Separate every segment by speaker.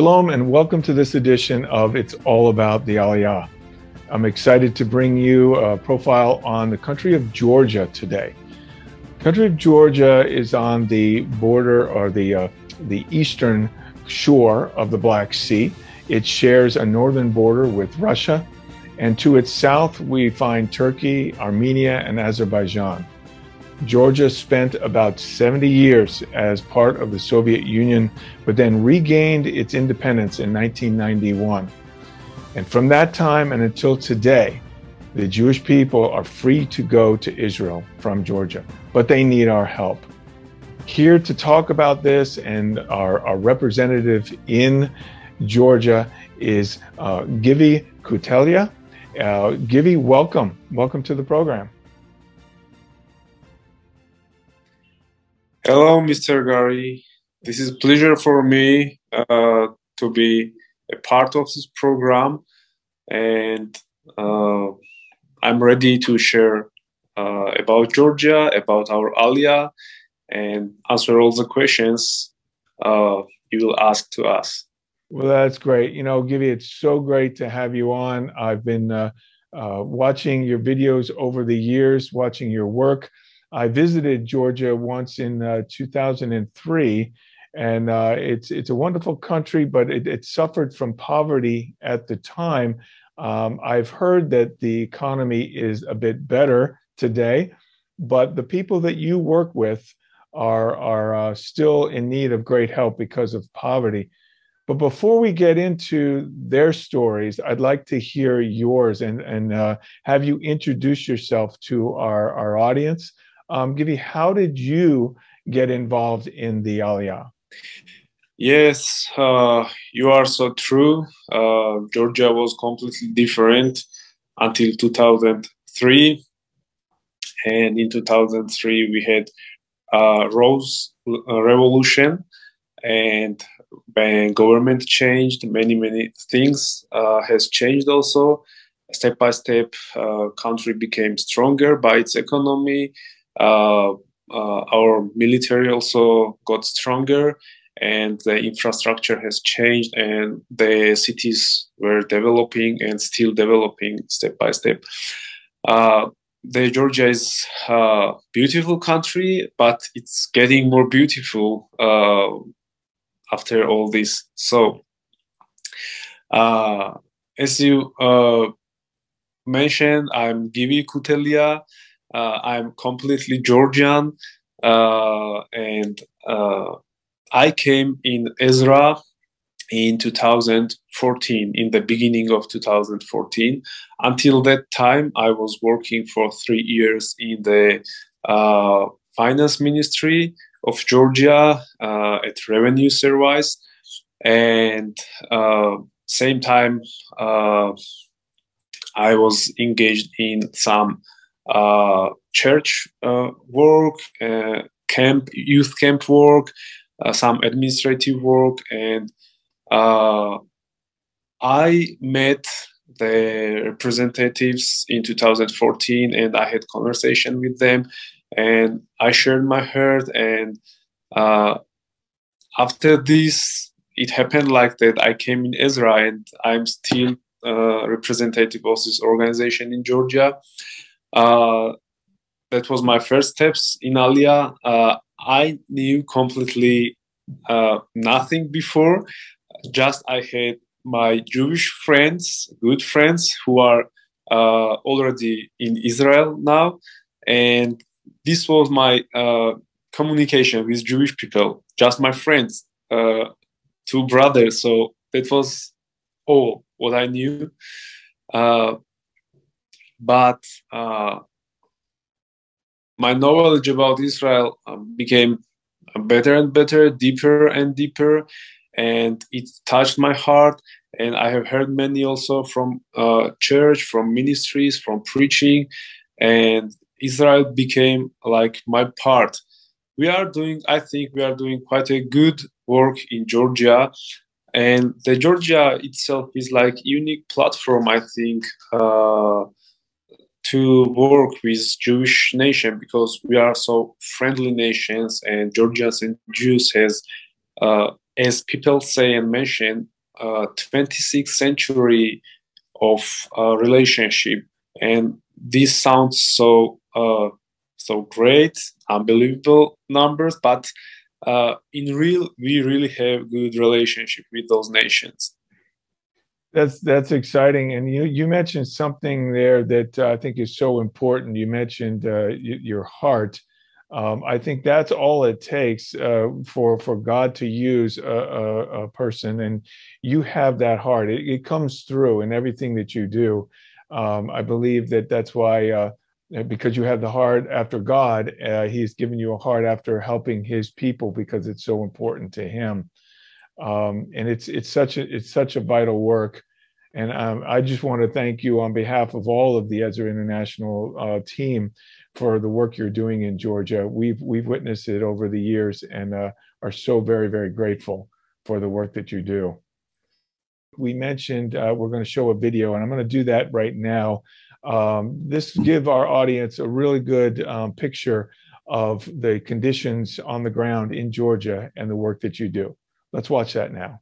Speaker 1: Shalom and welcome to this edition of It's All About the Aliyah. I'm excited to bring you a profile on the country of Georgia today. country of Georgia is on the border or the uh, the eastern shore of the Black Sea. It shares a northern border with Russia, and to its south we find Turkey, Armenia, and Azerbaijan. Georgia spent about 70 years as part of the Soviet Union, but then regained its independence in 1991. And from that time and until today, the Jewish people are free to go to Israel from Georgia, but they need our help. Here to talk about this and our, our representative in Georgia is uh, Givi Kutelia. Uh, Givi, welcome. Welcome to the program.
Speaker 2: Hello, Mr. Gary. This is a pleasure for me uh, to be a part of this program, and uh, I'm ready to share uh, about Georgia, about our Aliyah, and answer all the questions uh, you will ask to us.
Speaker 1: Well, that's great. You know, Givi, it's so great to have you on. I've been uh, uh, watching your videos over the years, watching your work. I visited Georgia once in uh, 2003, and uh, it's it's a wonderful country, but it, it suffered from poverty at the time. Um, I've heard that the economy is a bit better today, but the people that you work with are are uh, still in need of great help because of poverty. But before we get into their stories, I'd like to hear yours and and uh, have you introduce yourself to our our audience. Um, Givi, how did you get involved in the Aliyah?
Speaker 2: Yes, uh, you are so true. Uh, Georgia was completely different until 2003. And in 2003, we had uh, Rose Revolution, and when government changed, many, many things uh, has changed also. Step by step, uh, country became stronger by its economy, uh, uh, our military also got stronger and the infrastructure has changed and the cities were developing and still developing step by step. Uh, the georgia is a beautiful country but it's getting more beautiful uh, after all this. So uh, as you uh, mentioned i'm givi kutelia. uh, I'm completely Georgian, uh, and uh, I came in Ezra in 2014, in the beginning of 2014. Until that time, I was working for three years in the uh, finance ministry of Georgia uh, at Revenue Service, and uh, same time I was engaged in some uh, church uh, work, uh, camp, youth camp work, some administrative work, and I met the representatives in 2014 and i had conversation with them and i shared my heart and uh, after this it happened like that i came in ezra and i'm still uh, representative of this organization in georgia uh, that was my first steps in Aliyah. Uh, I knew completely uh, nothing before. Just I had my Jewish friends, good friends, who are uh, already in Israel now, and this was my uh, communication with Jewish people. Just my friends, uh, two brothers. So that was all what I knew but uh, my knowledge about Israel um, became better and better, deeper and deeper, and it touched my heart. And I have heard many also from uh, church, from ministries, from preaching, and Israel became like my part. We are doing, I think, we are doing quite a good work in Georgia, and the Georgia itself is like unique platform. I think. Uh, to work with Jewish nation because we are so friendly nations and Georgians and Jews has uh, as people say and mention, uh, 26th century of uh, relationship, and this sounds so uh, so great, unbelievable numbers, but uh, in real, we really have good relationship with those nations.
Speaker 1: That's that's exciting, and you you mentioned something there that uh, I think is so important. You mentioned uh, your heart. Um, I think that's all it takes uh, for for God to use a, a, a, person, and you have that heart. It, it, comes through in everything that you do. Um, I believe that that's why, uh, because you have the heart after God, uh, He's given you a heart after helping His people because it's so important to Him um, and it's it's such a it's such a vital work. And um, I just want to thank you on behalf of all of the Ezra International uh, team for the work you're doing in Georgia. We've we've witnessed it over the years and uh, are so very very grateful for the work that you do. We mentioned uh, we're going to show a video, and I'm going to do that right now. Um, this give our audience a really good um, picture of the conditions on the ground in Georgia and the work that you do. Let's watch that now.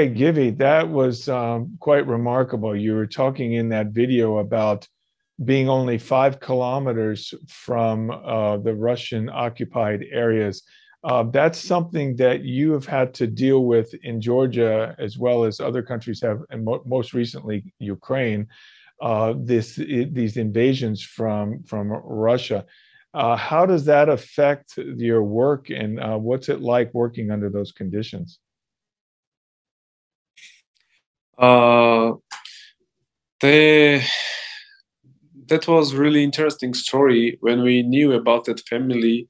Speaker 1: Okay, Givi, that was um, quite remarkable. You were talking in that video about being only five kilometers from uh, the Russian occupied areas. Uh, that's something that you have had to deal with in Georgia as well as other countries have, and mo- most recently Ukraine. Uh, this these invasions from from Russia. Uh, how does that affect your work, and uh, what's it like working under those conditions?
Speaker 2: Uh, the that was really interesting story. When we knew about that family,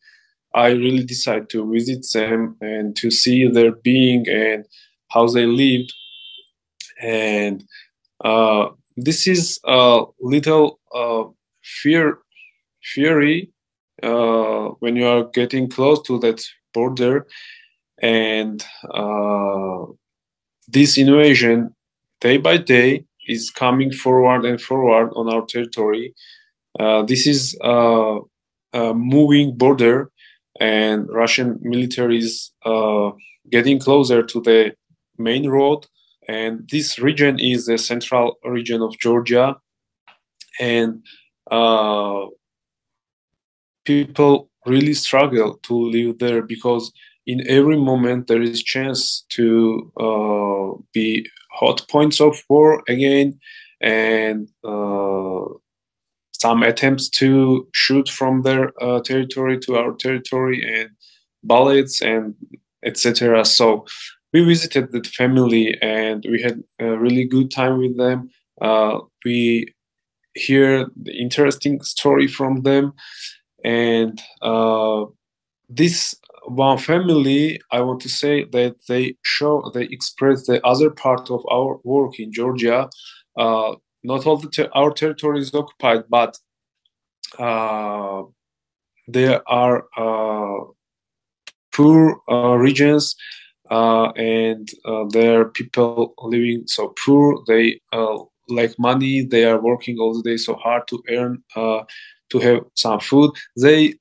Speaker 2: I really decided to visit them and to see their being and how they lived. And uh, this is a little uh, fear, fury uh, when you are getting close to that border, and uh, this invasion day by day is coming forward and forward on our territory. Uh, this is uh, a moving border, and Russian military is uh, getting closer to the main road. And this region is the central region of Georgia, and uh, people really struggle to live there because in every moment there is chance to uh, be hot points of war again and uh, some attempts to shoot from their uh, territory to our territory and bullets and etc so we visited the family and we had a really good time with them. Uh, we hear the interesting story from them and uh, this one family, I want to say that they show, they express the other part of our work in Georgia. Uh, not all the ter- our territory is occupied, but uh, there are uh, poor uh, regions uh, and uh, there are people living so poor they like money they are working all the day so hard to earn to have some food they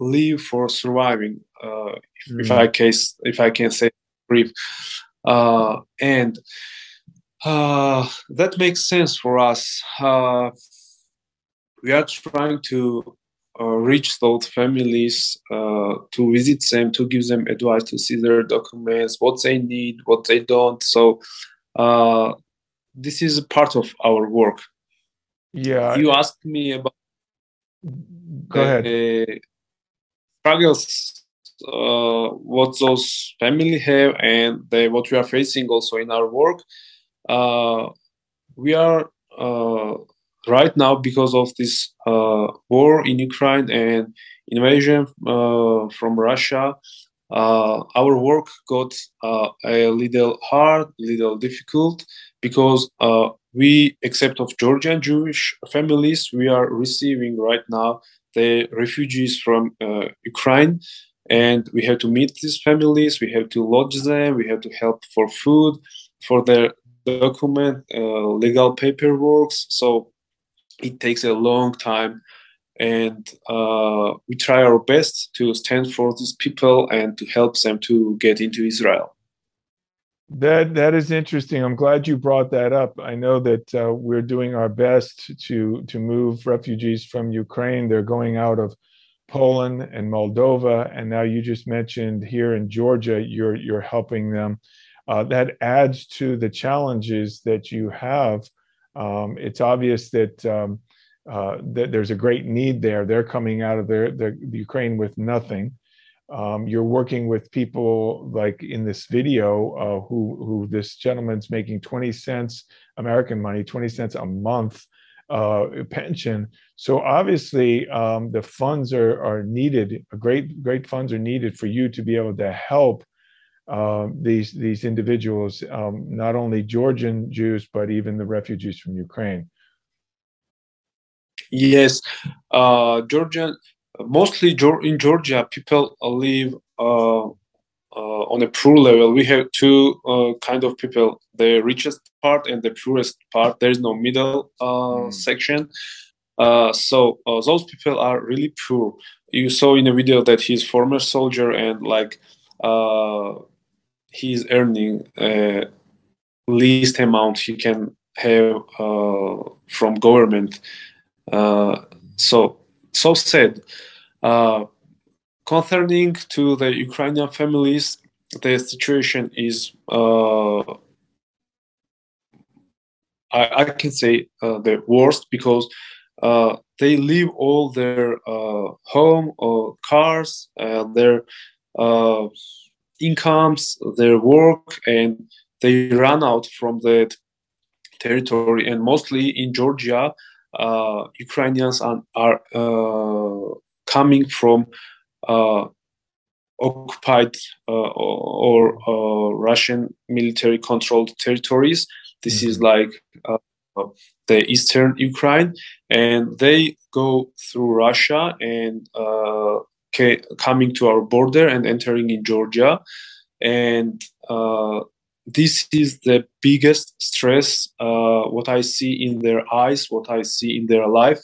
Speaker 2: live for surviving mm. if i case if i can say brief and uh, that makes sense for us. Uh, we are trying to uh, reach those families uh, to visit them, to give them advice, to see their documents, what they need, what they don't. So uh, this is part of our work.
Speaker 1: Yeah.
Speaker 2: You asked me about
Speaker 1: Go ahead.
Speaker 2: struggles uh, what those family have and they, what we are facing also in our work. Uh, we are uh, right now because of this uh, war in Ukraine and invasion uh, from Russia, uh, our work got a little hard, little difficult because uh, we, except of Georgian Jewish families, we are receiving right now the refugees from uh, Ukraine, and we have to meet these families, we have to lodge them, we have to help for food, for their document, uh, legal paperwork. So it takes a long time. And uh, we try our best to stand for these people and to help them to get into israel
Speaker 1: that that is interesting. I'm glad you brought that up. I know that uh, we're doing our best to to move refugees from ukraine. They're going out of poland and moldova and now you just mentioned here in georgia you're you're helping them. Uh, that adds to the challenges that you have. Um, it's obvious that, um, uh, that there's a great need there. They're coming out of their, the, the Ukraine with nothing. Um, you're working with people like in this video uh, who who this gentleman's making 20 cents American money, 20 cents a month uh, pension. So obviously um, the funds are are needed. Great great funds are needed for you to be able to help uh, these these individuals, um, not only Georgian Jews but even the refugees from Ukraine.
Speaker 2: Yes, uh, Georgian, mostly in Georgia, people live uh, uh, on a poor level. We have two uh, kind of people: the richest part and the poorest part. There is no middle mm. section. so those people are really poor. You saw in a video that he's former soldier and like he's earning uh, least amount he can have uh, from government. Uh, so so said. Uh, concerning to the Ukrainian families, the situation is uh, I, I, can say uh, the worst because they leave all their home or cars, their incomes, their work, and they run out from that territory. And mostly in Georgia, uh, Ukrainians are, are uh, coming from uh, occupied uh, or, or uh, Russian military controlled territories. This mm-hmm. is like uh, the eastern Ukraine, and they go through Russia and ca- coming to our border and entering in Georgia. And uh, this is the biggest stress, uh, what I see in their eyes, what I see in their life.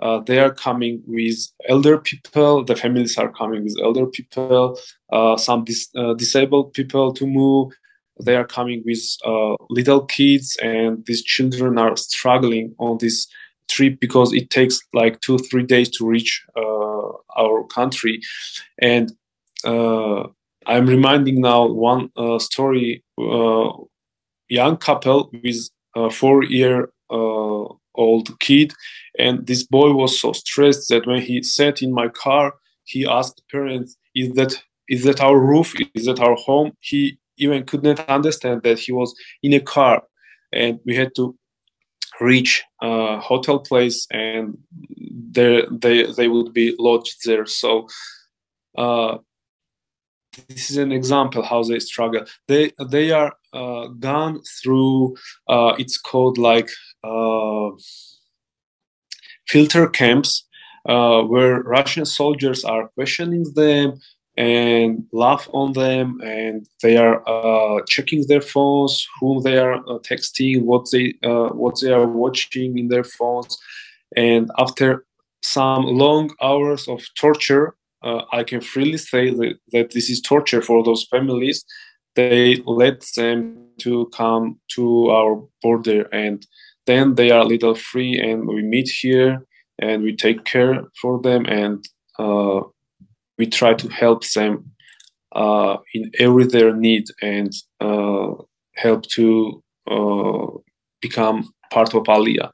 Speaker 2: Uh, they are coming with elder people, the families are coming with elder people, uh, some dis- uh, disabled people to move. They are coming with uh, little kids, and these children are struggling on this trip because it takes like two, three days to reach our country. And uh, I'm reminding now one uh, story: uh, young couple with a four-year uh, old kid, and this boy was so stressed that when he sat in my car, he asked parents, "Is that is that our roof? Is that our home?" He even could not understand that he was in a car, and we had to reach a hotel place and they they they would be lodged there so uh, this is an example how they struggle. They they are uh, gone through uh, it's called like uh, filter camps uh, where Russian soldiers are questioning them and laugh on them, and they are uh, checking their phones, whom they are uh, texting, what they what they are watching in their phones, and after some long hours of torture, uh, I can freely say that, that this is torture for those families. They let them to come to our border, and then they are a little free, and we meet here, and we take care for them, and uh, we try to help them uh, in every their need and uh, help to uh, become part of Aliyah.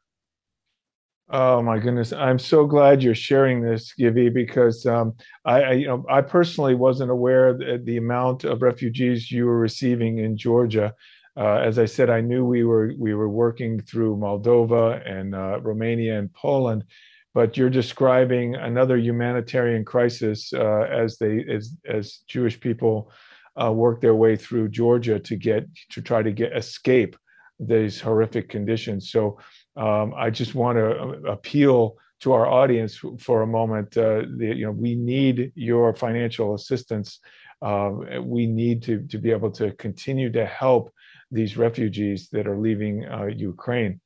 Speaker 1: Oh my goodness! I'm so glad you're sharing this, Givi, because um, I, I, you know, I personally wasn't aware the, the amount of refugees you were receiving in Georgia. Uh, as I said, I knew we were we were working through Moldova and uh, Romania and Poland, but you're describing another humanitarian crisis uh, as they as as Jewish people uh, work their way through Georgia to get to try to get escape these horrific conditions. So um, I just want to uh, appeal to our audience for a moment. Uh, the, you know, we need your financial assistance. Um, we need to to be able to continue to help these refugees that are leaving uh, Ukraine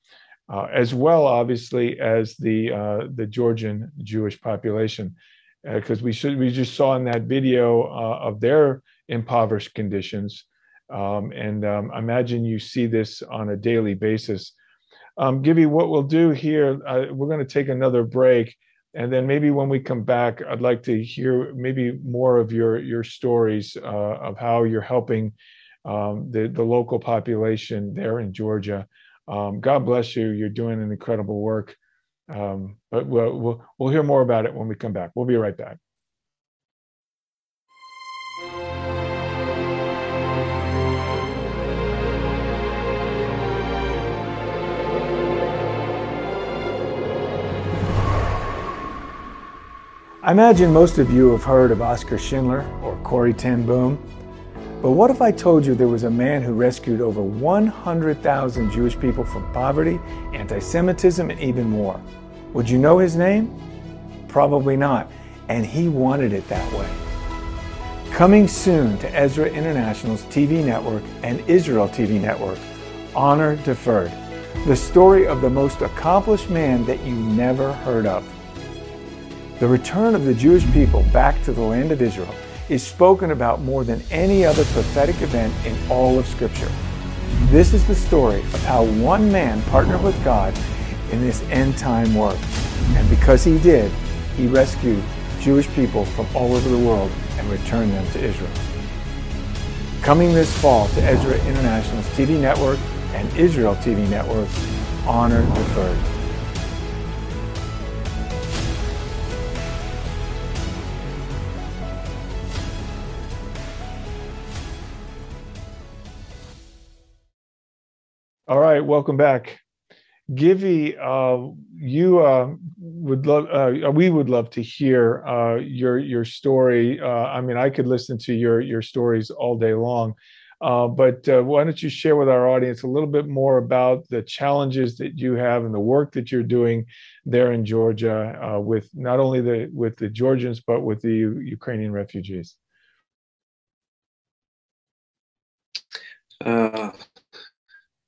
Speaker 1: uh, as well, obviously, as the uh, the Georgian Jewish population, because uh, we should we just saw in that video of their impoverished conditions, um, and um, imagine you see this on a daily basis. Um, Givi, what we'll do here, uh, we're going to take another break, and then maybe when we come back, I'd like to hear maybe more of your your stories uh, of how you're helping um, the the local population there in Georgia. Um, God bless you. You're doing an incredible work. Um, but we'll, we'll, we'll hear more about it when we come back. We'll be right back. I imagine most of you have heard of Oskar Schindler or Corrie ten Boom. But what if I told you there was a man who rescued over 100,000 Jewish people from poverty, anti Semitism, and even more? Would you know his name? Probably not. And he wanted it that way. Coming soon to Ezra International's TV network and Israel TV network, Honor Deferred, the story of the most accomplished man that you never heard of. The return of the Jewish people back to the land of Israel is spoken about more than any other prophetic event in all of Scripture. This is the story of how one man partnered with God in this end time work. And because he did, he rescued Jewish people from all over the world and returned them to Israel. Coming this fall to Ezra International's TV network and Israel TV network, Honor Deferred. All right, welcome back. Givi, uh, you uh, would love, uh, we would love to hear uh, your your story. Uh, I mean, I could listen to your your stories all day long, uh, but why don't you share with our audience a little bit more about the challenges that you have and the work that you're doing there in Georgia with not only the with the Georgians but with the Ukrainian refugees.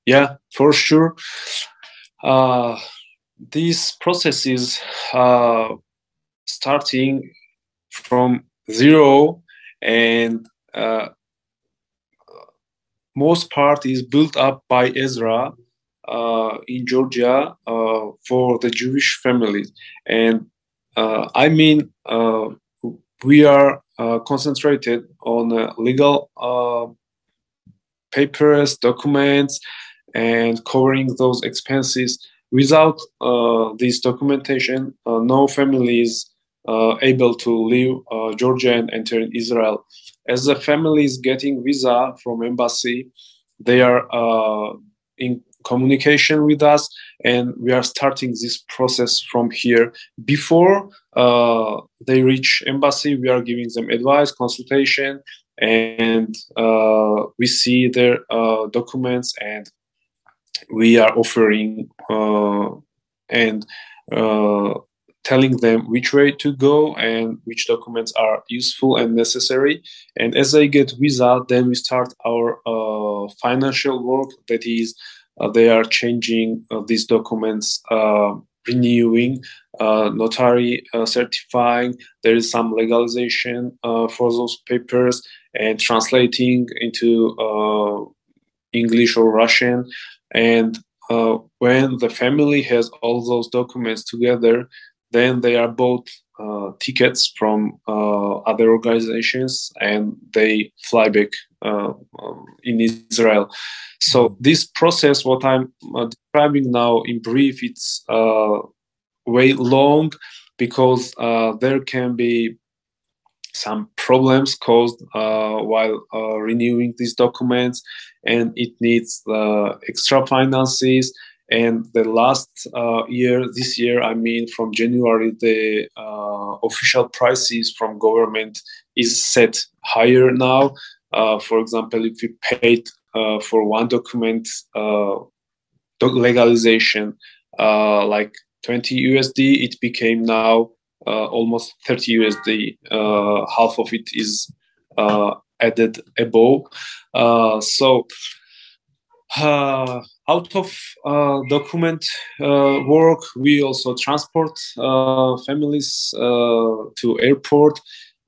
Speaker 2: Yeah, for sure. Uh, these processes uh, starting from zero and uh, most part is built up by Ezra uh, in Georgia uh, for the Jewish families. And uh, I mean, uh, we are uh, concentrated on legal papers, documents, and covering those expenses. Without uh, this documentation, uh, no family is uh, able to leave uh, Georgia and enter Israel. As the family is getting visa from embassy, they are uh, in communication with us, and we are starting this process from here. Before uh, they reach embassy, we are giving them advice, consultation, and we see their documents and we are offering and telling them which way to go and which documents are useful and necessary. And as they get visa, then we start our uh, financial work. That is, uh, they are changing uh, these documents, uh, renewing, uh, notary uh, certifying. There is some legalization for those papers and translating into English or Russian. And when the family has all those documents together, then they are bought uh, tickets from uh, other organizations and they fly back uh, um, in Israel. So this process, what I'm uh, describing now in brief, it's uh, way long because uh, there can be some problems caused while renewing these documents, and it needs extra finances and the last uh, year, this year, I mean, from January, the uh, official prices from government is set higher now. Uh, for example, if you paid uh, for one document uh, legalization uh, like 20 USD, it became now almost 30 USD. half of it is added above. so uh, out of uh, document uh, work, we also transport uh, families uh, to airport.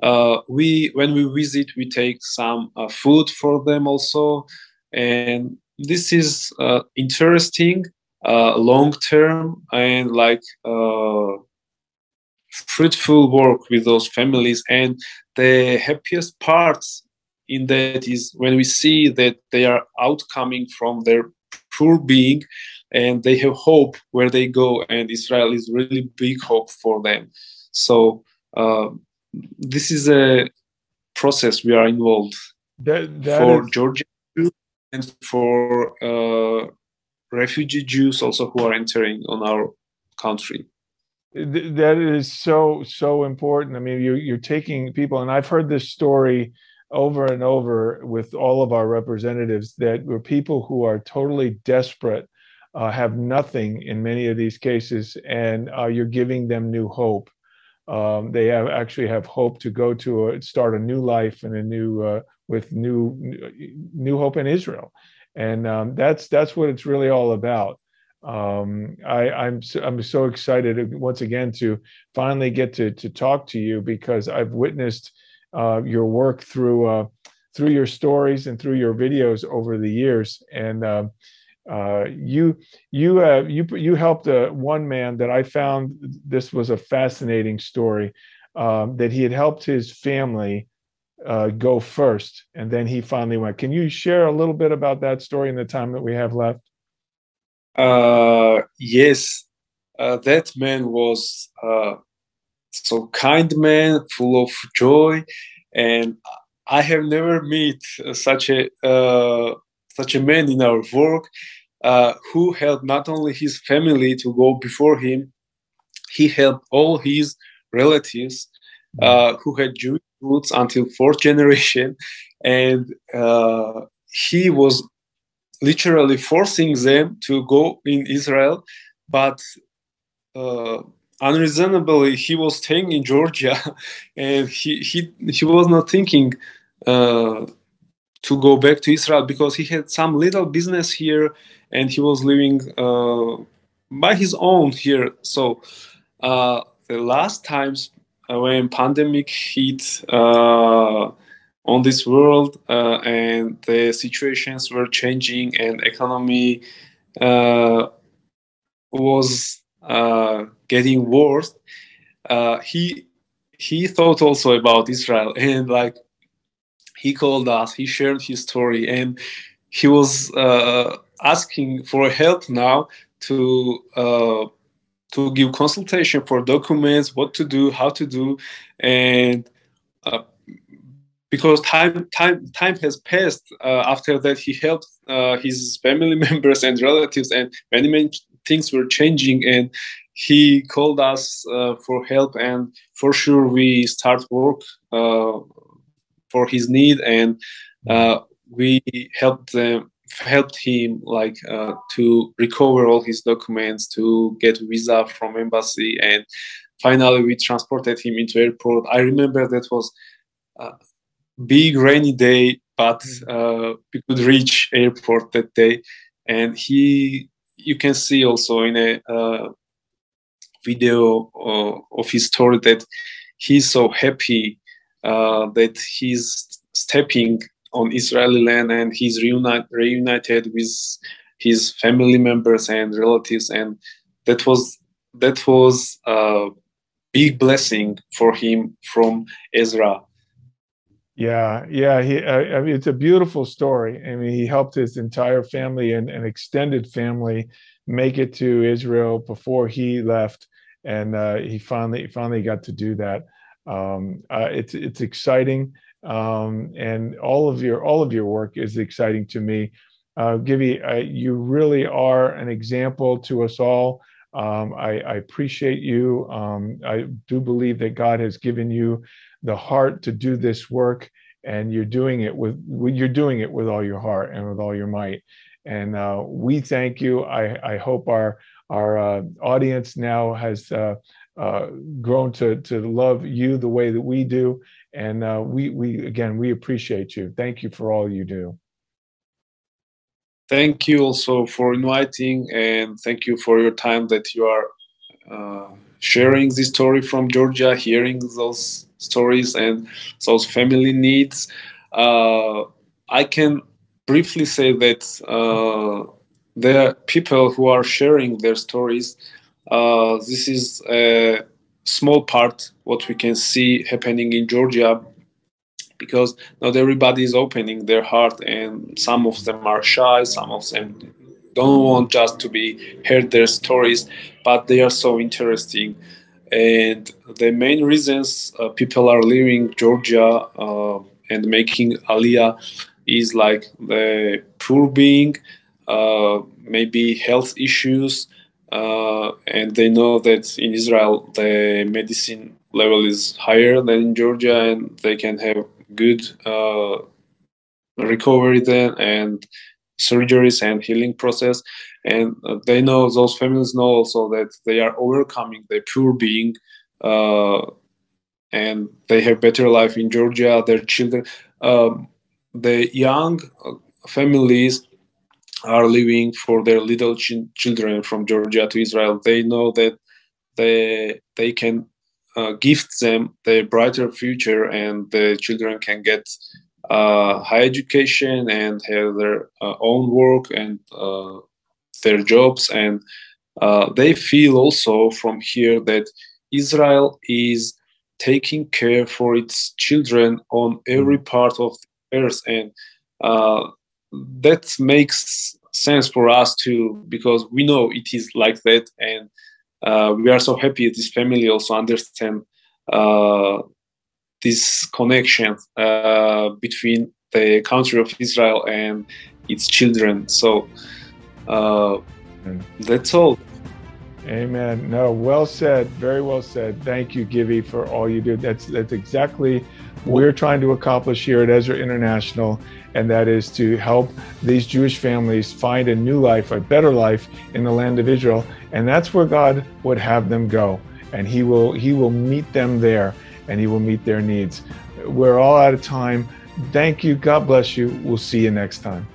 Speaker 2: Uh, we when we visit, we take some food for them also, and this is interesting, long term, and like fruitful work with those families. And the happiest parts in that is when we see that they are outcoming from their poor being and they have hope where they go and israel is really big hope for them so uh, this is a process we are involved that, that for is... georgia and for uh, refugee jews also who are entering on our country
Speaker 1: that is so so important i mean you're, you're taking people and i've heard this story over and over with all of our representatives that were people who are totally desperate, uh, have nothing in many of these cases, and uh, you're giving them new hope. Um, they have actually have hope to go to a, start a new life and a new uh, with new new hope in Israel, and um, that's that's what it's really all about. Um, I, I'm so, I'm so excited once again to finally get to to talk to you because I've witnessed uh, your work through uh, through your stories and through your videos over the years. And uh, uh you you you you helped uh, one man that I found this was a fascinating story um, that he had helped his family uh, go first, and then he finally went. Can you share a little bit about that story in the time that we have left?
Speaker 2: Yes, that man was so kind man, full of joy, and I have never met such a uh, such a man in our work uh, who helped not only his family to go before him, he helped all his relatives mm. uh, who had Jewish roots until fourth generation, and uh, he was literally forcing them to go in Israel, but uh, unreasonably he was staying in Georgia, and he he he was not thinking uh, to go back to Israel because he had some little business here, and he was living uh, by his own here. So uh, the last times uh, when pandemic hit uh, on this world uh, and the situations were changing and economy was uh, getting worse, uh, he he thought also about Israel and like he called us, he shared his story, and he was uh, asking for help now to uh, to give consultation for documents, what to do, how to do, and uh, because time time time has passed uh, after that he helped uh, his family members and relatives and many many things were changing and he called us uh, for help and for sure we start work uh, for his need and uh, we helped them helped him like uh, to recover all his documents to get visa from embassy and finally we transported him into airport. I remember that was a big rainy day but mm. uh, we could reach airport that day and he you can see also in a uh, video uh, of his story that he's so happy uh, that he's stepping on Israeli land and he's reunite, reunited with his family members and relatives and that was that was a big blessing for him from Ezra.
Speaker 1: Yeah, yeah. He, I mean, it's a beautiful story. I mean, he helped his entire family and an extended family make it to Israel before he left, and uh, he finally finally got to do that. Um, uh, it's it's exciting um, and all of your all of your work is exciting to me. Uh, Givi, uh, you really are an example to us all. Um, I, I, appreciate you. Um, I do believe that God has given you the heart to do this work, and you're doing it with you're doing it with all your heart and with all your might. And uh, we thank you. I, I hope our our uh, audience now has uh, uh, grown to to love you the way that we do, and uh, we we again we appreciate you. Thank you for all you do.
Speaker 2: Thank you also for inviting, and thank you for your time that you are uh, sharing this story from Georgia, hearing those stories and those family needs. Uh, I can briefly say that uh, the people who are sharing their stories uh, this is a small part what we can see happening in Georgia because not everybody is opening their heart and some of them are shy some of them don't want just to be heard their stories but they are so interesting and the main reasons uh, people are leaving georgia uh, and making aliyah is like the poor being uh, maybe health issues uh, and they know that in Israel the medicine level is higher than in Georgia, and they can have good recovery then and surgeries and healing process. And uh, they know those families know also that they are overcoming the poor being, uh, and they have better life in Georgia. Their children, um, the young uh, families are leaving for their little ch- children from Georgia to Israel. They know that they they can uh, gift them the brighter future, and the children can get uh, high education and have their uh, own work and their jobs. And uh, they feel also from here that Israel is taking care for its children on every mm. part of the earth and uh, that makes sense for us too because we know it is like that and uh, we are so happy this family also understand uh, this connection uh, between the country of Israel and its children. So uh, that's all.
Speaker 1: Amen. No, well said. Very well said. Thank you, Givi, for all you do. That's that's exactly what we're trying to accomplish here at Ezra International, and that is to help these Jewish families find a new life, a better life in the land of Israel, and that's where God would have them go, and He will He will meet them there, and He will meet their needs. We're all out of time. Thank you. God bless you. We'll see you next time.